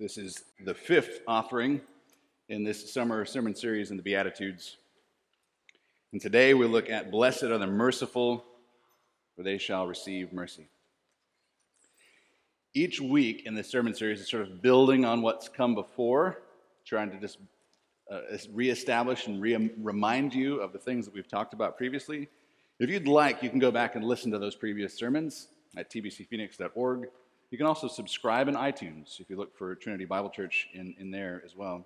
This is the fifth offering in this summer sermon series in the Beatitudes. And today we look at Blessed are the merciful, for they shall receive mercy. Each week in this sermon series is sort of building on what's come before, trying to just uh, reestablish and re- remind you of the things that we've talked about previously. If you'd like, you can go back and listen to those previous sermons at tbcphoenix.org. You can also subscribe in iTunes if you look for Trinity Bible Church in, in there as well.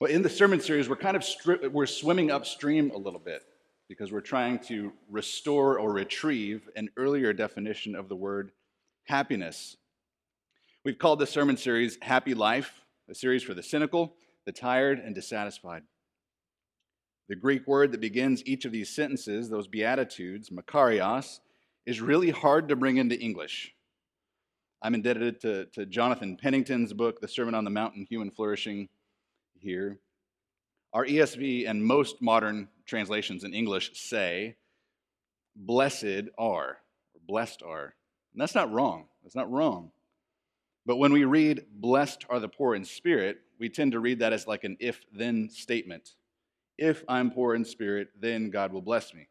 Well, in the sermon series, we're kind of stri- we're swimming upstream a little bit because we're trying to restore or retrieve an earlier definition of the word happiness. We've called this sermon series Happy Life, a series for the cynical, the tired, and dissatisfied. The Greek word that begins each of these sentences, those beatitudes, makarios, is really hard to bring into English. I'm indebted to, to Jonathan Pennington's book, The Sermon on the Mount and Human Flourishing, here. Our ESV and most modern translations in English say, blessed are, or blessed are. And that's not wrong. That's not wrong. But when we read, blessed are the poor in spirit, we tend to read that as like an if then statement. If I'm poor in spirit, then God will bless me.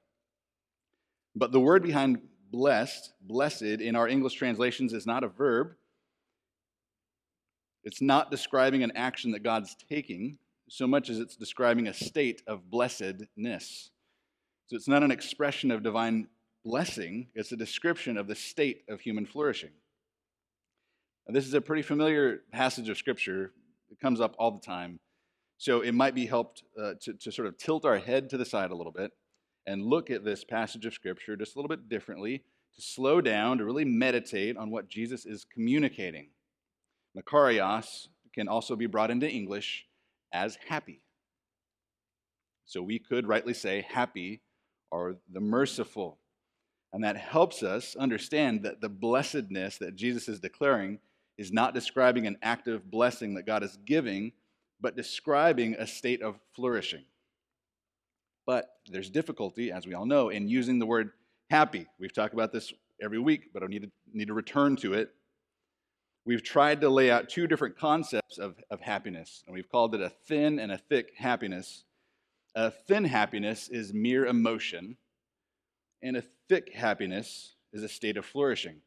But the word behind blessed, blessed in our English translations is not a verb. It's not describing an action that God's taking so much as it's describing a state of blessedness. So it's not an expression of divine blessing, it's a description of the state of human flourishing. Now, this is a pretty familiar passage of Scripture. It comes up all the time. So it might be helped uh, to, to sort of tilt our head to the side a little bit and look at this passage of Scripture just a little bit differently, to slow down, to really meditate on what Jesus is communicating. Makarios can also be brought into English as happy. So we could rightly say, happy are the merciful. And that helps us understand that the blessedness that Jesus is declaring is not describing an active blessing that God is giving, but describing a state of flourishing. But there's difficulty, as we all know, in using the word happy. We've talked about this every week, but I need to, need to return to it. We've tried to lay out two different concepts of, of happiness, and we've called it a thin and a thick happiness. A thin happiness is mere emotion, and a thick happiness is a state of flourishing.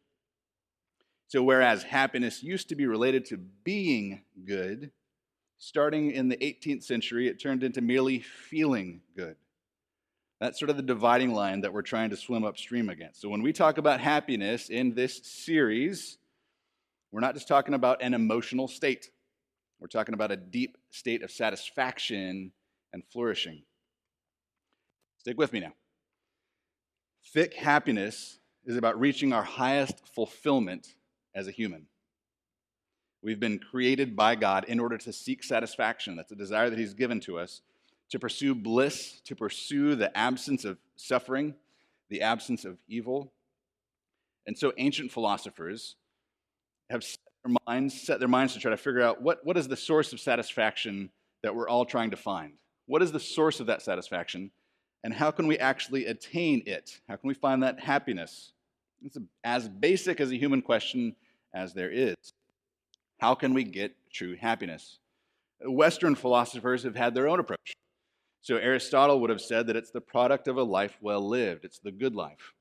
So, whereas happiness used to be related to being good, starting in the 18th century, it turned into merely feeling good. That's sort of the dividing line that we're trying to swim upstream against. So when we talk about happiness in this series, we're not just talking about an emotional state, we're talking about a deep state of satisfaction and flourishing. Stick with me now. Thick happiness is about reaching our highest fulfillment as a human. We've been created by God in order to seek satisfaction. That's a desire that He's given to us to pursue bliss, to pursue the absence of suffering, the absence of evil. And so ancient philosophers have set their minds, set their minds to try to figure out what, what is the source of satisfaction that we're all trying to find? What is the source of that satisfaction? And how can we actually attain it? How can we find that happiness? It's as basic as a human question as there is. How can we get true happiness? Western philosophers have had their own approach. So Aristotle would have said that it's the product of a life well lived, it's the good life.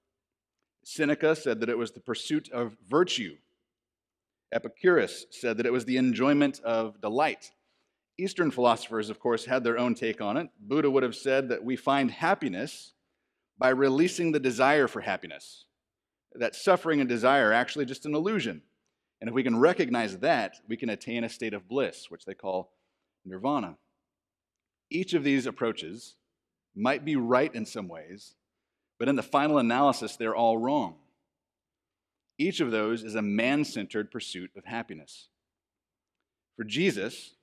Seneca said that it was the pursuit of virtue. Epicurus said that it was the enjoyment of delight. Eastern philosophers, of course, had their own take on it. Buddha would have said that we find happiness by releasing the desire for happiness, that suffering and desire are actually just an illusion. And if we can recognize that, we can attain a state of bliss, which they call nirvana. Each of these approaches might be right in some ways, but in the final analysis, they're all wrong. Each of those is a man centered pursuit of happiness. For Jesus,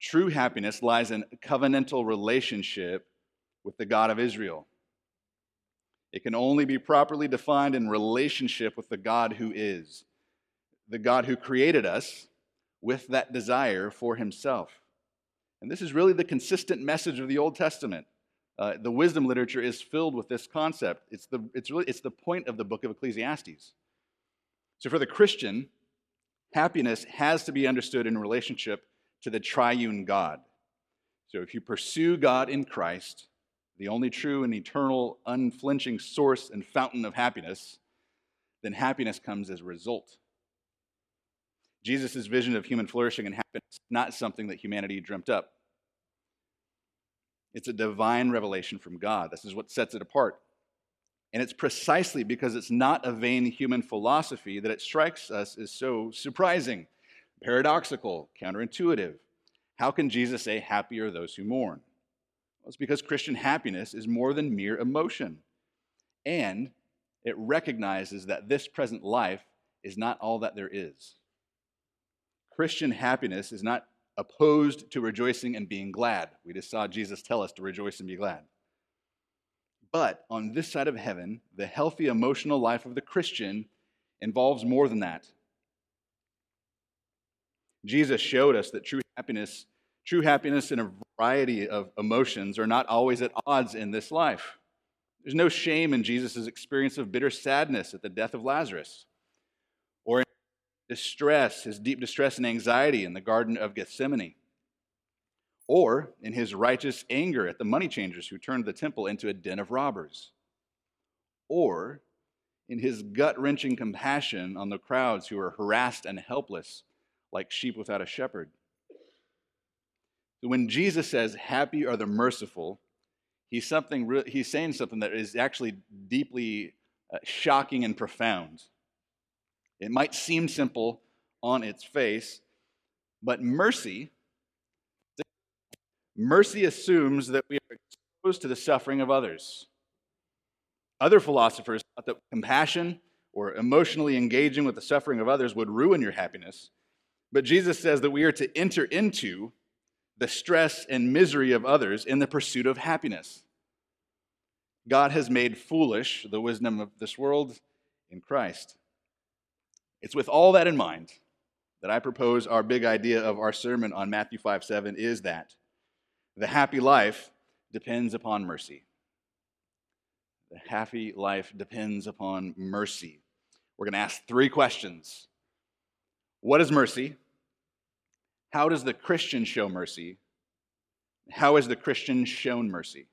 true happiness lies in covenantal relationship with the God of Israel. It can only be properly defined in relationship with the God who is, the God who created us with that desire for himself. And this is really the consistent message of the Old Testament. Uh, the wisdom literature is filled with this concept. It's the, it's, really, it's the point of the book of Ecclesiastes. So for the Christian, happiness has to be understood in relationship to the triune God. So if you pursue God in Christ, the only true and eternal, unflinching source and fountain of happiness, then happiness comes as a result. Jesus' vision of human flourishing and happiness is not something that humanity dreamt up. It's a divine revelation from God. This is what sets it apart. And it's precisely because it's not a vain human philosophy that it strikes us as so surprising, paradoxical, counterintuitive. How can Jesus say, Happy are those who mourn? Well, it's because Christian happiness is more than mere emotion. And it recognizes that this present life is not all that there is. Christian happiness is not opposed to rejoicing and being glad. We just saw Jesus tell us to rejoice and be glad. But on this side of heaven, the healthy emotional life of the Christian involves more than that. Jesus showed us that true happiness, true happiness and a variety of emotions are not always at odds in this life. There's no shame in Jesus' experience of bitter sadness at the death of Lazarus, distress, his deep distress and anxiety in the Garden of Gethsemane, or in his righteous anger at the money changers who turned the temple into a den of robbers, or in his gut wrenching compassion on the crowds who were harassed and helpless like sheep without a shepherd. When Jesus says, Happy are the merciful, he's, something, he's saying something that is actually deeply uh, shocking and profound. It might seem simple on its face, but mercy, mercy assumes that we are exposed to the suffering of others. Other philosophers thought that compassion or emotionally engaging with the suffering of others would ruin your happiness. But Jesus says that we are to enter into the stress and misery of others in the pursuit of happiness. God has made foolish the wisdom of this world in Christ. It's with all that in mind that I propose our big idea of our sermon on Matthew 5 7 is that the happy life depends upon mercy. The happy life depends upon mercy. We're going to ask three questions What is mercy? How does the Christian show mercy? How is the Christian shown mercy?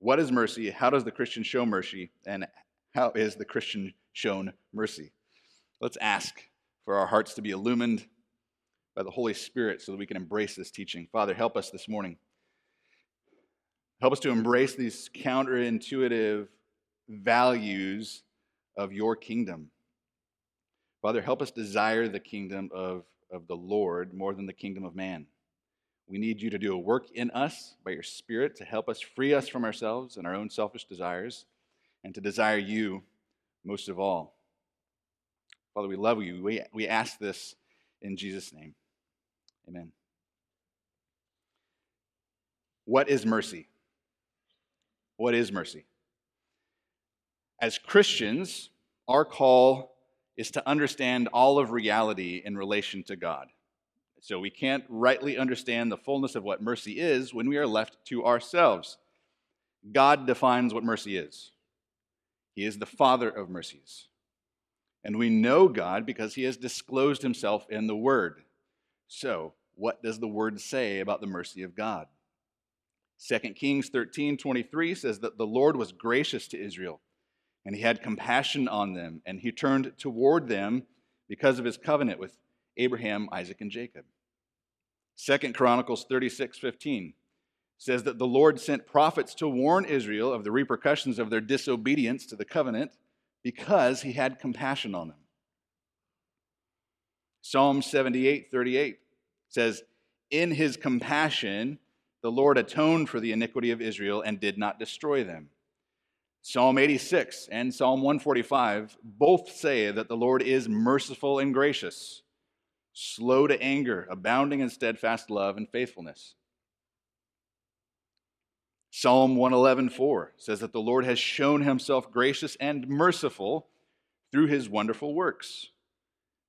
What is mercy? How does the Christian show mercy? And how is the Christian shown mercy? Let's ask for our hearts to be illumined by the Holy Spirit so that we can embrace this teaching. Father, help us this morning. Help us to embrace these counterintuitive values of your kingdom. Father, help us desire the kingdom of, of the Lord more than the kingdom of man. We need you to do a work in us by your Spirit to help us free us from ourselves and our own selfish desires and to desire you most of all. Father, we love you. We, we ask this in Jesus' name. Amen. What is mercy? What is mercy? As Christians, our call is to understand all of reality in relation to God. So we can't rightly understand the fullness of what mercy is when we are left to ourselves. God defines what mercy is. He is the Father of mercies. And we know God because he has disclosed himself in the Word. So, what does the Word say about the mercy of God? 2 Kings 13 23 says that the Lord was gracious to Israel and he had compassion on them, and he turned toward them because of his covenant with Abraham, Isaac, and Jacob. Second Chronicles 36 15 says that the Lord sent prophets to warn Israel of the repercussions of their disobedience to the covenant because he had compassion on them. Psalm 78 38 says, In his compassion, the Lord atoned for the iniquity of Israel and did not destroy them. Psalm 86 and Psalm 145 both say that the Lord is merciful and gracious, slow to anger, abounding in steadfast love and faithfulness. Psalm 111:4 says that the Lord has shown himself gracious and merciful through his wonderful works.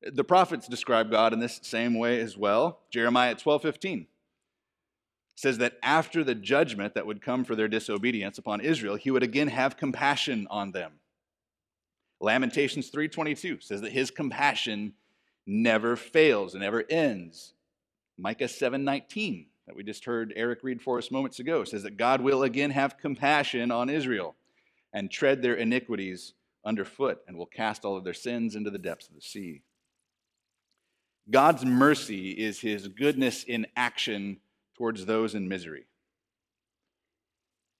The prophets describe God in this same way as well. Jeremiah 12:15 says that after the judgment that would come for their disobedience upon Israel, he would again have compassion on them. Lamentations 3:22 says that his compassion never fails and never ends. Micah 7:19 that we just heard Eric read for us moments ago says that God will again have compassion on Israel and tread their iniquities underfoot and will cast all of their sins into the depths of the sea. God's mercy is his goodness in action towards those in misery.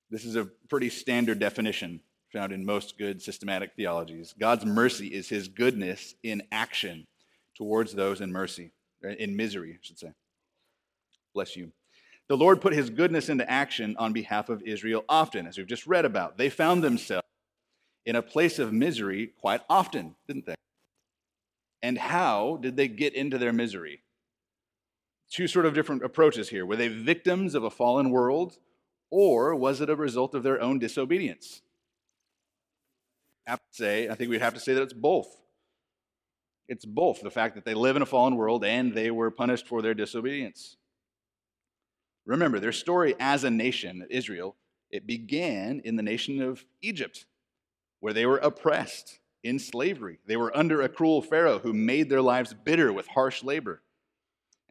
This is a pretty standard definition found in most good systematic theologies. God's mercy is his goodness in action towards those in mercy, in misery, I should say. Bless you. The Lord put his goodness into action on behalf of Israel often, as we've just read about. They found themselves in a place of misery quite often, didn't they? And how did they get into their misery? Two sort of different approaches here. Were they victims of a fallen world, or was it a result of their own disobedience? I say, I think we'd have to say that it's both. It's both the fact that they live in a fallen world and they were punished for their disobedience. Remember, their story as a nation, Israel, it began in the nation of Egypt, where they were oppressed in slavery. They were under a cruel Pharaoh who made their lives bitter with harsh labor.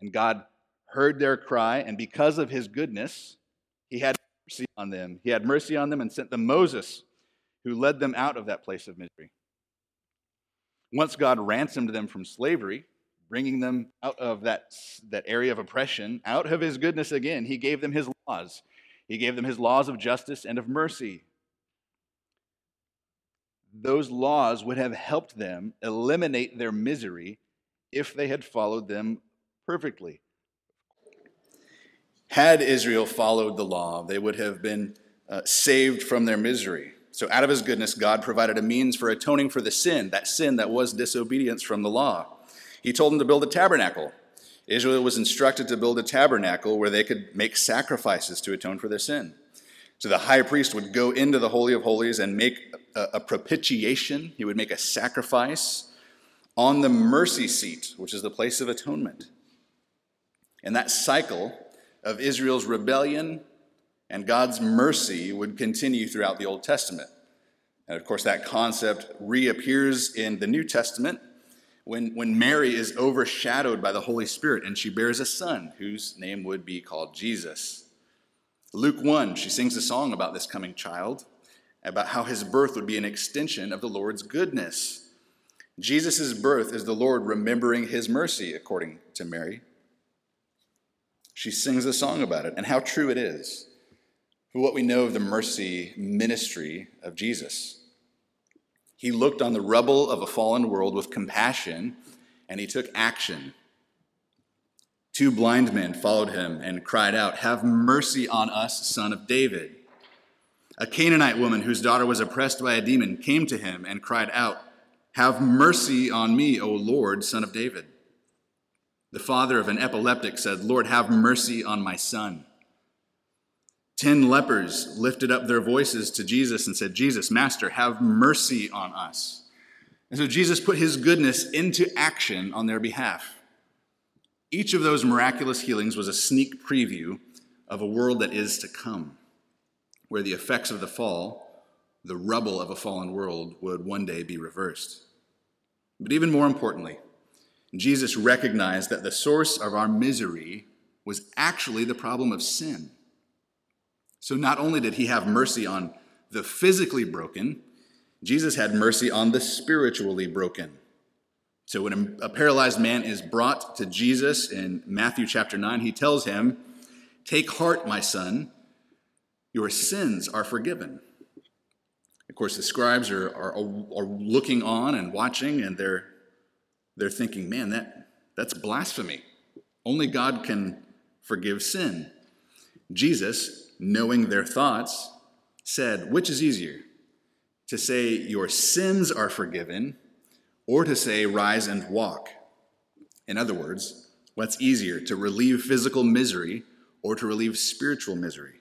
And God heard their cry, and because of his goodness, he had mercy on them. He had mercy on them and sent them Moses, who led them out of that place of misery. Once God ransomed them from slavery, bringing them out of that, that area of oppression, out of his goodness again, he gave them his laws. He gave them his laws of justice and of mercy those laws would have helped them eliminate their misery if they had followed them perfectly. Had Israel followed the law, they would have been uh, saved from their misery. So, out of his goodness, God provided a means for atoning for the sin, that sin that was disobedience from the law. He told them to build a tabernacle. Israel was instructed to build a tabernacle where they could make sacrifices to atone for their sin. So the high priest would go into the Holy of Holies and make a, a, propitiation. He would make a sacrifice on the mercy seat, which is the place of atonement. And that cycle of Israel's rebellion and God's mercy would continue throughout the Old Testament. And of course, that concept reappears in the New Testament when, when Mary is overshadowed by the Holy Spirit and she bears a son whose name would be called Jesus. Luke 1, she sings a song about this coming child, about how his birth would be an extension of the Lord's goodness. Jesus' birth is the Lord remembering his mercy, according to Mary. She sings a song about it and how true it is for what we know of the mercy ministry of Jesus. He looked on the rubble of a fallen world with compassion and he took action Two blind men followed him and cried out, Have mercy on us, son of David. A Canaanite woman whose daughter was oppressed by a demon came to him and cried out, Have mercy on me, O Lord, son of David. The father of an epileptic said, Lord, have mercy on my son. Ten lepers lifted up their voices to Jesus and said, Jesus, Master, have mercy on us. And so Jesus put his goodness into action on their behalf. Each of those miraculous healings was a sneak preview of a world that is to come, where the effects of the fall, the rubble of a fallen world, would one day be reversed. But even more importantly, Jesus recognized that the source of our misery was actually the problem of sin. So not only did he have mercy on the physically broken, Jesus had mercy on the spiritually broken. So when a paralyzed man is brought to Jesus in Matthew chapter 9, he tells him, Take heart, my son, your sins are forgiven. Of course, the scribes are, are, are looking on and watching, and they're, they're thinking, man, that, that's blasphemy. Only God can forgive sin. Jesus, knowing their thoughts, said, Which is easier? To say, Your sins are forgiven, or to say, rise and walk. In other words, what's easier, to relieve physical misery or to relieve spiritual misery?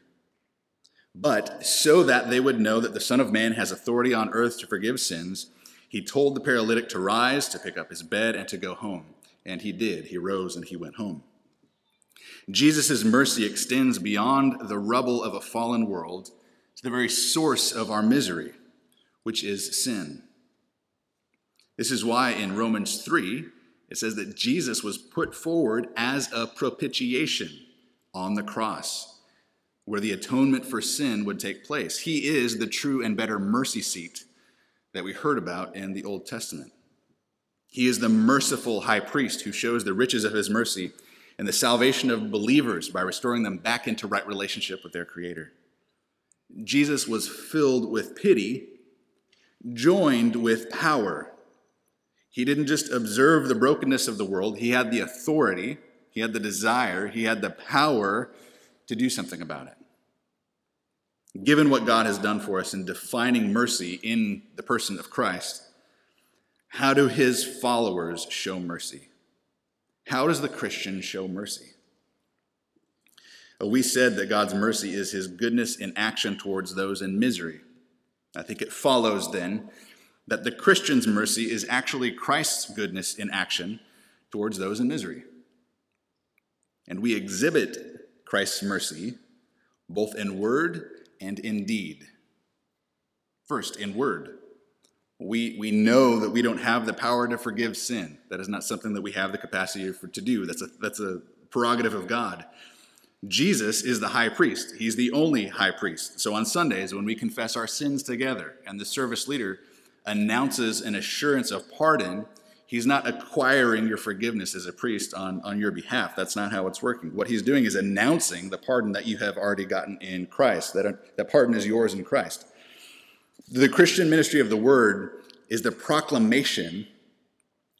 But so that they would know that the Son of Man has authority on earth to forgive sins, he told the paralytic to rise, to pick up his bed, and to go home. And he did. He rose and he went home. Jesus' mercy extends beyond the rubble of a fallen world to the very source of our misery, which is sin. This is why in Romans 3, it says that Jesus was put forward as a propitiation on the cross, where the atonement for sin would take place. He is the true and better mercy seat that we heard about in the Old Testament. He is the merciful high priest who shows the riches of his mercy and the salvation of believers by restoring them back into right relationship with their Creator. Jesus was filled with pity, joined with power. He didn't just observe the brokenness of the world, he had the authority, he had the desire, he had the power to do something about it. Given what God has done for us in defining mercy in the person of Christ, how do his followers show mercy? How does the Christian show mercy? We said that God's mercy is his goodness in action towards those in misery. I think it follows then that the Christian's mercy is actually Christ's goodness in action towards those in misery. And we exhibit Christ's mercy both in word and in deed. First, in word. We, we know that we don't have the power to forgive sin. That is not something that we have the capacity for, to do. That's a, that's a prerogative of God. Jesus is the high priest. He's the only high priest. So on Sundays, when we confess our sins together and the service leader announces an assurance of pardon, he's not acquiring your forgiveness as a priest on, on your behalf. That's not how it's working. What he's doing is announcing the pardon that you have already gotten in Christ, that, that pardon is yours in Christ. The Christian ministry of the word is the proclamation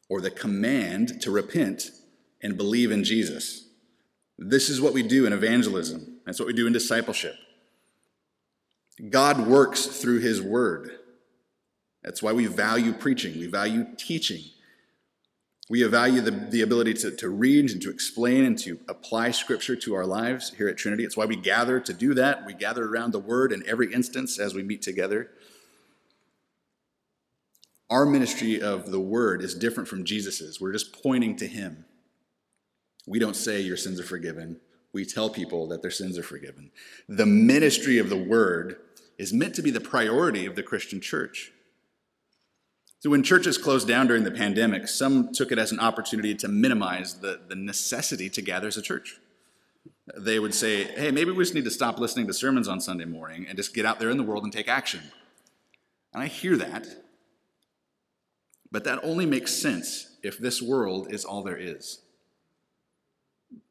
or the command to repent and believe in Jesus. This is what we do in evangelism. That's what we do in discipleship. God works through his word. That's why we value preaching, we value teaching. We value the, the ability to, to read and to explain and to apply scripture to our lives here at Trinity. It's why we gather to do that. We gather around the word in every instance as we meet together. Our ministry of the word is different from Jesus's. We're just pointing to him. We don't say your sins are forgiven. We tell people that their sins are forgiven. The ministry of the word is meant to be the priority of the Christian church. So, when churches closed down during the pandemic, some took it as an opportunity to minimize the, the necessity to gather as a church. They would say, hey, maybe we just need to stop listening to sermons on Sunday morning and just get out there in the world and take action. And I hear that, but that only makes sense if this world is all there is.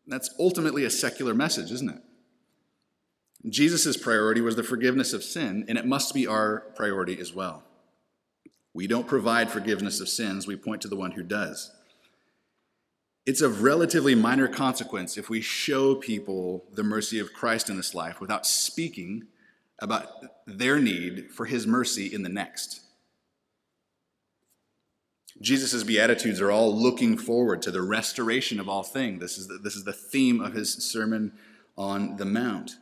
That's ultimately a secular message, isn't it? Jesus' priority was the forgiveness of sin, and it must be our priority as well. We don't provide forgiveness of sins, we point to the one who does. It's of relatively minor consequence if we show people the mercy of Christ in this life without speaking about their need for his mercy in the next. Jesus' Beatitudes are all looking forward to the restoration of all things. This is the, this is the theme of his Sermon on the Mount.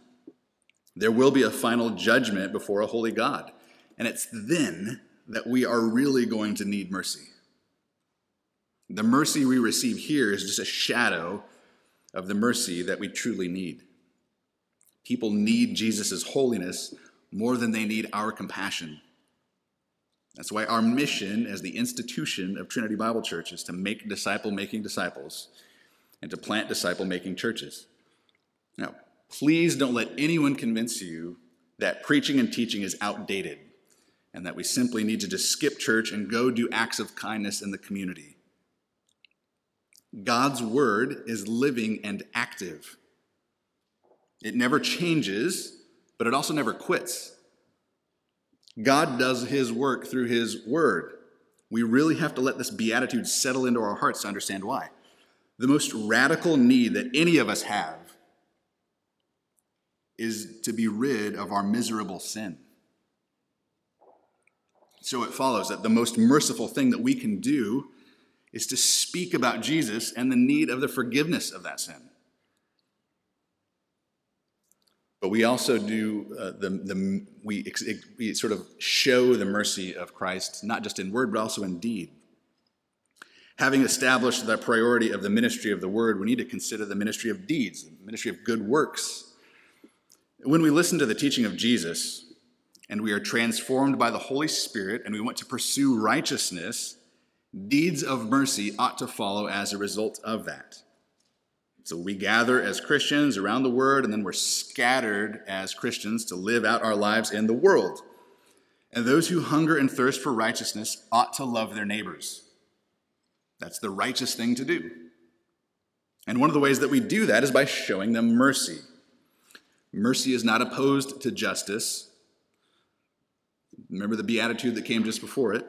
There will be a final judgment before a holy God, and it's then that we are really going to need mercy. The mercy we receive here is just a shadow of the mercy that we truly need. People need Jesus' holiness more than they need our compassion. That's why our mission as the institution of Trinity Bible Church is to make disciple making disciples and to plant disciple making churches. Now, please don't let anyone convince you that preaching and teaching is outdated and that we simply need to just skip church and go do acts of kindness in the community. God's word is living and active. It never changes, but it also never quits. God does his work through his word. We really have to let this beatitude settle into our hearts to understand why. The most radical need that any of us have is to be rid of our miserable sin. So it follows that the most merciful thing that we can do is to speak about Jesus and the need of the forgiveness of that sin. But we also do uh, the, the we, we sort of show the mercy of Christ, not just in word, but also in deed. Having established the priority of the ministry of the word, we need to consider the ministry of deeds, the ministry of good works. When we listen to the teaching of Jesus and we are transformed by the Holy Spirit and we want to pursue righteousness, deeds of mercy ought to follow as a result of that. So we gather as Christians around the word, and then we're scattered as Christians to live out our lives in the world. And those who hunger and thirst for righteousness ought to love their neighbors. That's the righteous thing to do. And one of the ways that we do that is by showing them mercy. Mercy is not opposed to justice. Remember the beatitude that came just before it?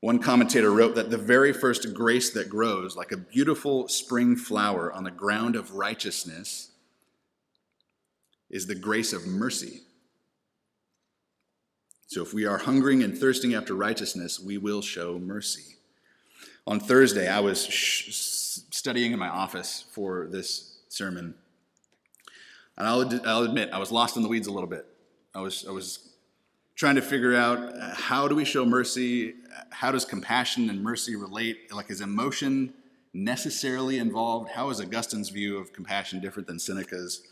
One commentator wrote that the very first grace that grows, like a beautiful spring flower on the ground of righteousness, is the grace of mercy. So if we are hungering and thirsting after righteousness, we will show mercy. On Thursday, I was studying in my office for this sermon. And I'll, I'll admit, I was lost in the weeds a little bit. I was, I was trying to figure out uh, how do we show mercy? How does compassion and mercy relate? Like, is emotion necessarily involved? How is Augustine's view of compassion different than Seneca's?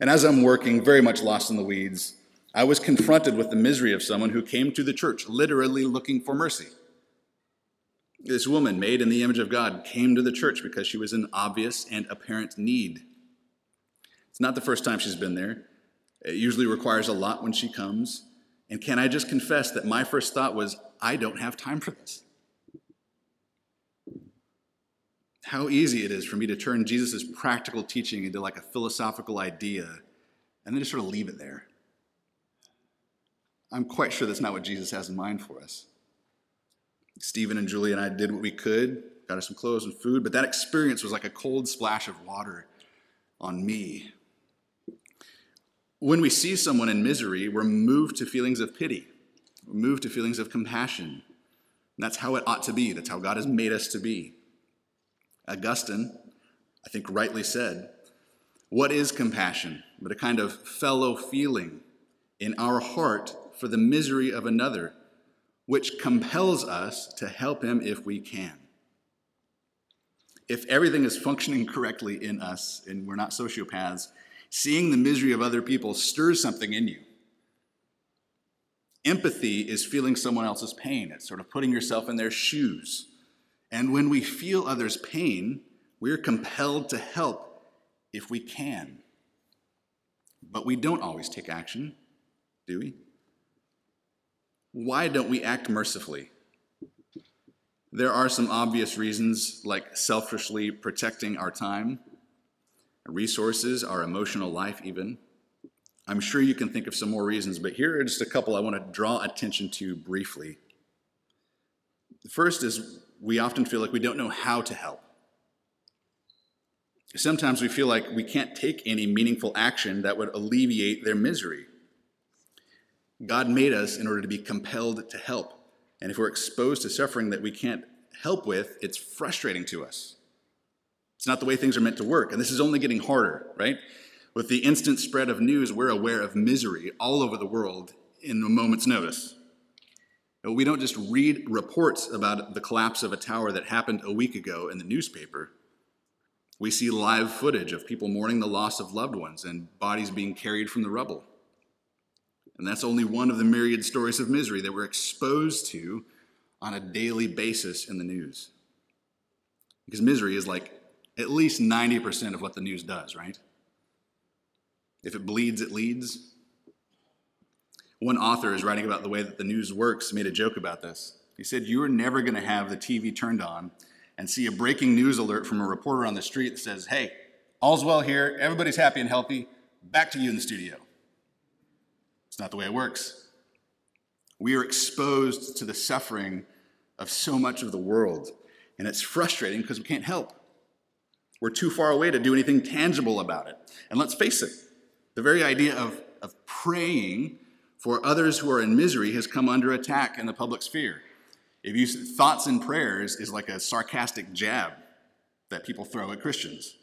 And as I'm working, very much lost in the weeds, I was confronted with the misery of someone who came to the church literally looking for mercy. This woman, made in the image of God, came to the church because she was in obvious and apparent need. It's not the first time she's been there. It usually requires a lot when she comes. And can I just confess that my first thought was, I don't have time for this. How easy it is for me to turn Jesus' practical teaching into like a philosophical idea and then just sort of leave it there. I'm quite sure that's not what Jesus has in mind for us. Stephen and Julie and I did what we could, got her some clothes and food, but that experience was like a cold splash of water on me when we see someone in misery, we're moved to feelings of pity, we're moved to feelings of compassion. And that's how it ought to be. That's how God has made us to be. Augustine, I think, rightly said, What is compassion but a kind of fellow feeling in our heart for the misery of another, which compels us to help him if we can? If everything is functioning correctly in us and we're not sociopaths, Seeing the misery of other people stirs something in you. Empathy is feeling someone else's pain, it's sort of putting yourself in their shoes. And when we feel others' pain, we're compelled to help if we can. But we don't always take action, do we? Why don't we act mercifully? There are some obvious reasons, like selfishly protecting our time resources, our emotional life, even. I'm sure you can think of some more reasons, but here are just a couple I want to draw attention to briefly. The first is we often feel like we don't know how to help. Sometimes we feel like we can't take any meaningful action that would alleviate their misery. God made us in order to be compelled to help. And if we're exposed to suffering that we can't help with, it's frustrating to us. It's not the way things are meant to work. And this is only getting harder, right? With the instant spread of news, we're aware of misery all over the world in a moment's notice. We don't just read reports about the collapse of a tower that happened a week ago in the newspaper. We see live footage of people mourning the loss of loved ones and bodies being carried from the rubble. And that's only one of the myriad stories of misery that we're exposed to on a daily basis in the news. Because misery is like at least 90% of what the news does, right? If it bleeds, it leads. One author is writing about the way that the news works, made a joke about this. He said, You are never going to have the TV turned on and see a breaking news alert from a reporter on the street that says, Hey, all's well here, everybody's happy and healthy, back to you in the studio. It's not the way it works. We are exposed to the suffering of so much of the world, and it's frustrating because we can't help. We're too far away to do anything tangible about it. And let's face it, the very idea of, of praying for others who are in misery has come under attack in the public sphere. If you thoughts and prayers is like a sarcastic jab that people throw at Christians.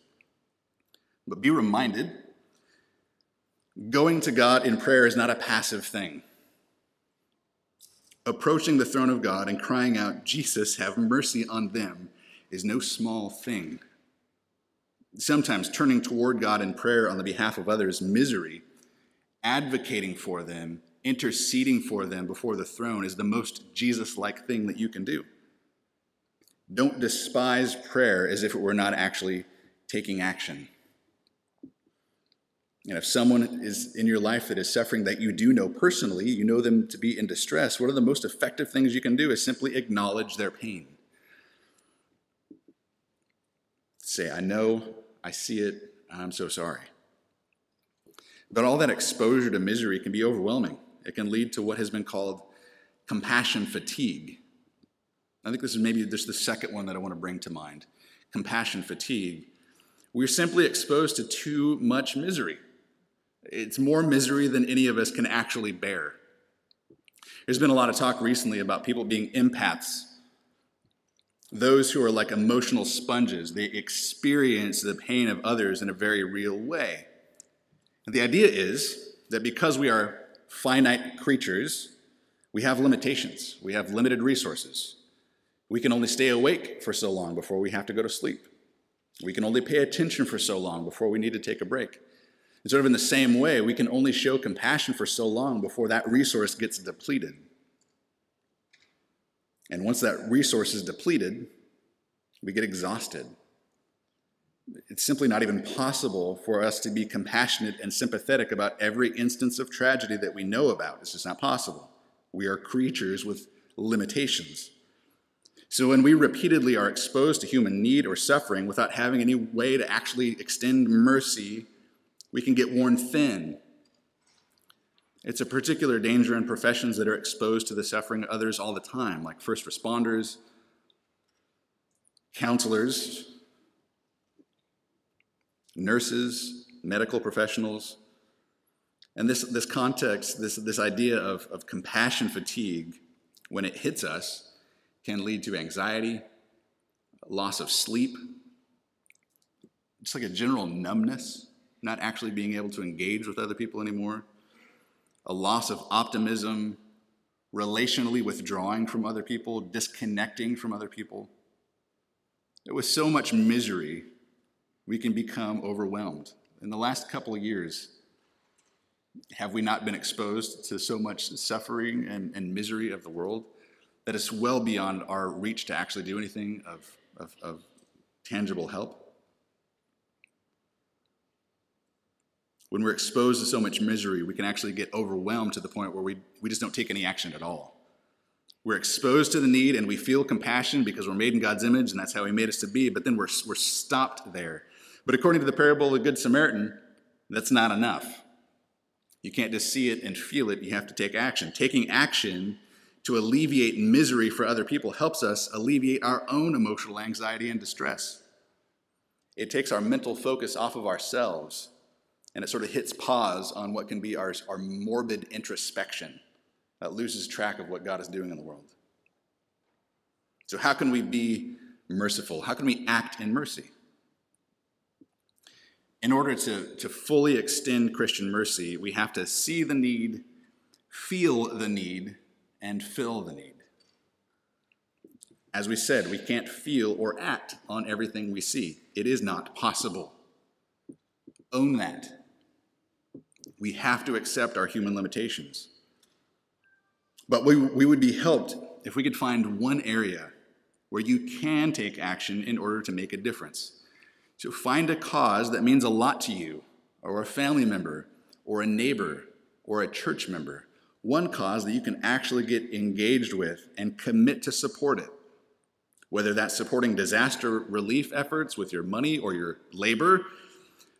But be reminded going to God in prayer is not a passive thing. Approaching the throne of God and crying out, Jesus, have mercy on them, is no small thing sometimes turning toward God in prayer on the behalf of others' misery, advocating for them, interceding for them before the throne is the most Jesus like thing that you can do. Don't despise prayer as if it were not actually taking action. And if someone is in your life that is suffering that you do know personally, you know them to be in distress, one of the most effective things you can do is simply acknowledge their pain. Say, I know, I see it, I'm so sorry. But all that exposure to misery can be overwhelming. It can lead to what has been called compassion fatigue. I think this is maybe just the second one that I want to bring to mind compassion fatigue. We're simply exposed to too much misery. It's more misery than any of us can actually bear. There's been a lot of talk recently about people being empaths, those who are like emotional sponges. They experience the pain of others in a very real way. And the idea is that because we are finite creatures, we have limitations, we have limited resources. We can only stay awake for so long before we have to go to sleep. We can only pay attention for so long before we need to take a break. And sort of in the same way, we can only show compassion for so long before that resource gets depleted. And once that resource is depleted, we get exhausted. It's simply not even possible for us to be compassionate and sympathetic about every instance of tragedy that we know about. It's just not possible. We are creatures with limitations. So when we repeatedly are exposed to human need or suffering without having any way to actually extend mercy, we can get worn thin. It's a particular danger in professions that are exposed to the suffering of others all the time, like first responders, counselors, nurses, medical professionals. And this, this context, this, this idea of, of compassion fatigue, when it hits us, can lead to anxiety, loss of sleep, just like a general numbness, not actually being able to engage with other people anymore, a loss of optimism, relationally withdrawing from other people, disconnecting from other people. With so much misery, we can become overwhelmed. In the last couple of years, have we not been exposed to so much suffering and, and misery of the world that it's well beyond our reach to actually do anything of, of, of tangible help? When we're exposed to so much misery, we can actually get overwhelmed to the point where we, we just don't take any action at all. We're exposed to the need and we feel compassion because we're made in God's image and that's how He made us to be, but then we're, we're stopped there. But according to the parable of the Good Samaritan, that's not enough. You can't just see it and feel it, you have to take action. Taking action to alleviate misery for other people helps us alleviate our own emotional anxiety and distress. It takes our mental focus off of ourselves and it sort of hits pause on what can be our, our morbid introspection that loses track of what God is doing in the world. So, how can we be merciful? How can we act in mercy? In order to, to fully extend Christian mercy, we have to see the need, feel the need, and fill the need. As we said, we can't feel or act on everything we see. It is not possible. Own that. We have to accept our human limitations. But we, we would be helped if we could find one area where you can take action in order to make a difference. So find a cause that means a lot to you, or a family member, or a neighbor, or a church member. One cause that you can actually get engaged with and commit to support it. Whether that's supporting disaster relief efforts with your money or your labor,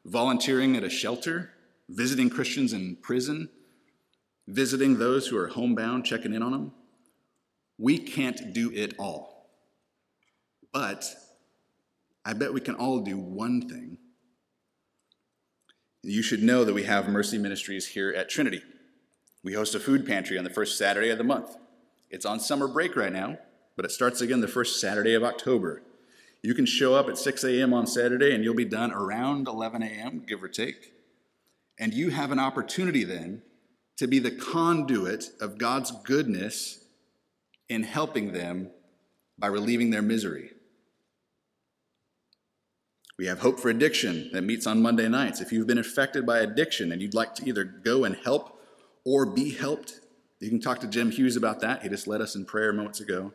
volunteering at a shelter, visiting Christians in prison, visiting those who are homebound, checking in on them. We can't do it all. But I bet we can all do one thing. You should know that we have Mercy Ministries here at Trinity. We host a food pantry on the first Saturday of the month. It's on summer break right now, but it starts again the first Saturday of October. You can show up at 6 a.m. on Saturday and you'll be done around 11 a.m., give or take. And you have an opportunity then to be the conduit of God's goodness in helping them by relieving their misery. We have Hope for Addiction that meets on Monday nights. If you've been affected by addiction and you'd like to either go and help or be helped, you can talk to Jim Hughes about that. He just led us in prayer moments ago.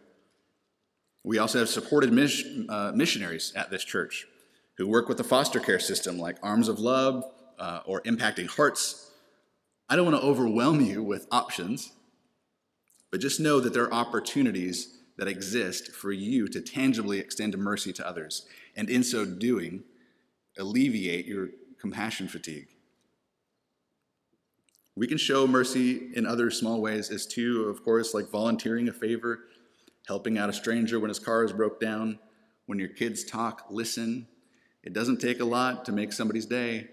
We also have supported uh, missionaries at this church who work with the foster care system, like Arms of Love uh, or Impacting Hearts. I don't want to overwhelm you with options, but just know that there are opportunities that exist for you to tangibly extend mercy to others, and in so doing, alleviate your compassion fatigue. We can show mercy in other small ways as too, of course, like volunteering a favor, helping out a stranger when his car is broke down, when your kids talk, listen. It doesn't take a lot to make somebody's day.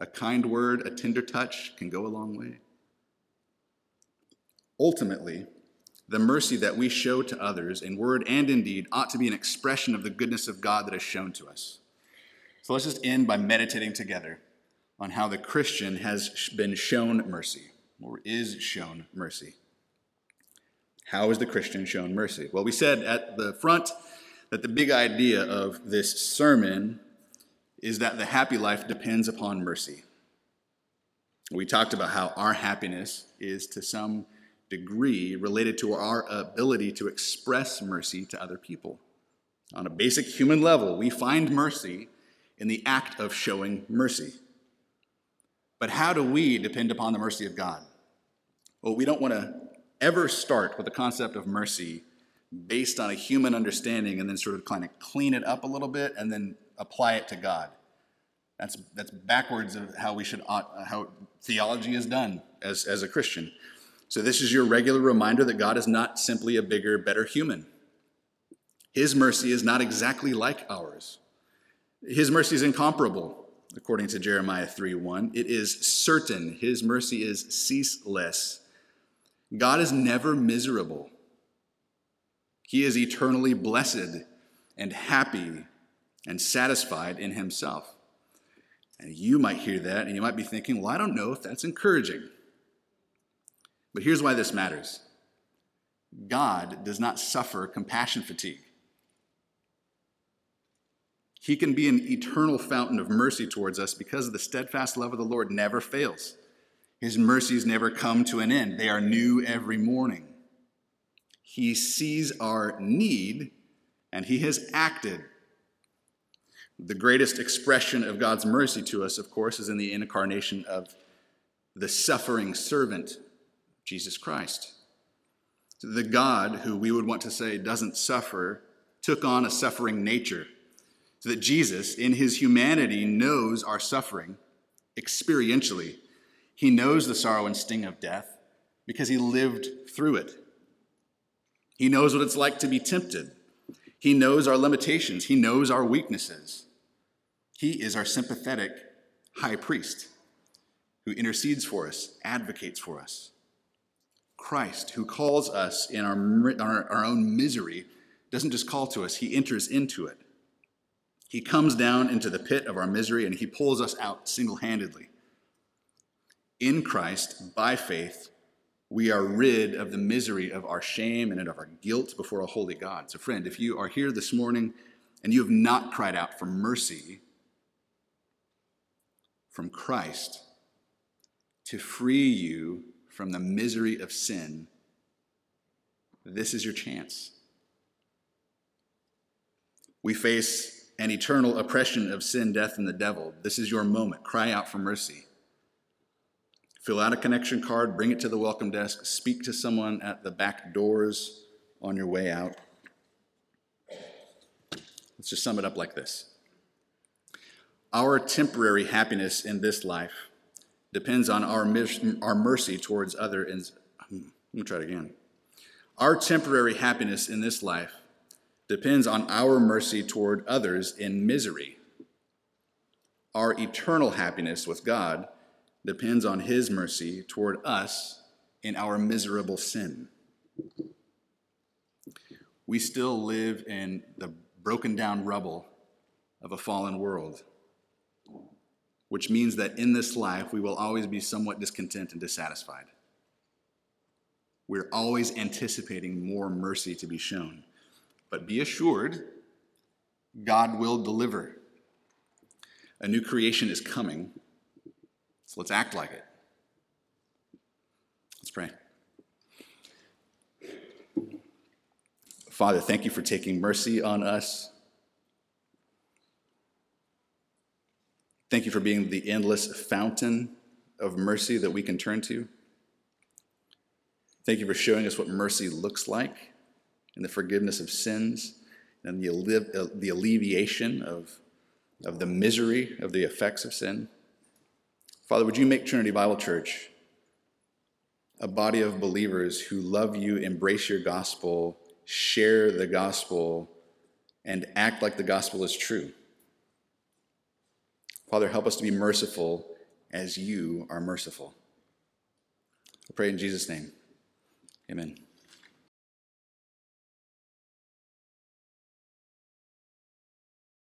A kind word, a tender touch can go a long way. Ultimately, the mercy that we show to others in word and in deed ought to be an expression of the goodness of God that is shown to us. So let's just end by meditating together on how the Christian has been shown mercy, or is shown mercy. How is the Christian shown mercy? Well, we said at the front that the big idea of this sermon is that the happy life depends upon mercy. We talked about how our happiness is to some degree related to our ability to express mercy to other people. On a basic human level, we find mercy in the act of showing mercy. But how do we depend upon the mercy of God? Well, we don't want to ever start with the concept of mercy based on a human understanding and then sort of kind of clean it up a little bit and then apply it to God. That's, that's backwards of how we should uh, how theology is done as, as a Christian. So this is your regular reminder that God is not simply a bigger, better human. His mercy is not exactly like ours. His mercy is incomparable according to Jeremiah 3:1. It is certain. His mercy is ceaseless. God is never miserable. He is eternally blessed and happy and satisfied in himself. And you might hear that and you might be thinking, well, I don't know if that's encouraging. But here's why this matters God does not suffer compassion fatigue. He can be an eternal fountain of mercy towards us because the steadfast love of the Lord never fails. His mercies never come to an end, they are new every morning. He sees our need and he has acted. The greatest expression of God's mercy to us, of course, is in the incarnation of the suffering servant, Jesus Christ. The God who we would want to say doesn't suffer took on a suffering nature so that Jesus, in his humanity, knows our suffering experientially. He knows the sorrow and sting of death because he lived through it. He knows what it's like to be tempted. He knows our limitations. He knows our weaknesses. He is our sympathetic high priest who intercedes for us, advocates for us. Christ, who calls us in our, our, our own misery, doesn't just call to us, he enters into it. He comes down into the pit of our misery and he pulls us out single handedly. In Christ, by faith, we are rid of the misery of our shame and of our guilt before a holy God. So, friend, if you are here this morning and you have not cried out for mercy from Christ to free you from the misery of sin, this is your chance. We face an eternal oppression of sin, death, and the devil. This is your moment. Cry out for mercy. Fill out a connection card, bring it to the welcome desk, speak to someone at the back doors on your way out. Let's just sum it up like this Our temporary happiness in this life depends on our, our mercy towards other. Ins- hmm, let me try it again. Our temporary happiness in this life depends on our mercy toward others in misery. Our eternal happiness with God depends on His mercy toward us in our miserable sin. We still live in the broken down rubble of a fallen world, which means that in this life we will always be somewhat discontent and dissatisfied. We're always anticipating more mercy to be shown. But be assured, God will deliver. A new creation is coming, so let's act like it. Let's pray. Father, thank you for taking mercy on us. Thank you for being the endless fountain of mercy that we can turn to. Thank you for showing us what mercy looks like and the forgiveness of sins and the, uh, the alleviation of, of the misery of the effects of sin. Father, would you make Trinity Bible Church a body of believers who love you, embrace your gospel, share the gospel, and act like the gospel is true? Father, help us to be merciful as you are merciful. I pray in Jesus' name. Amen.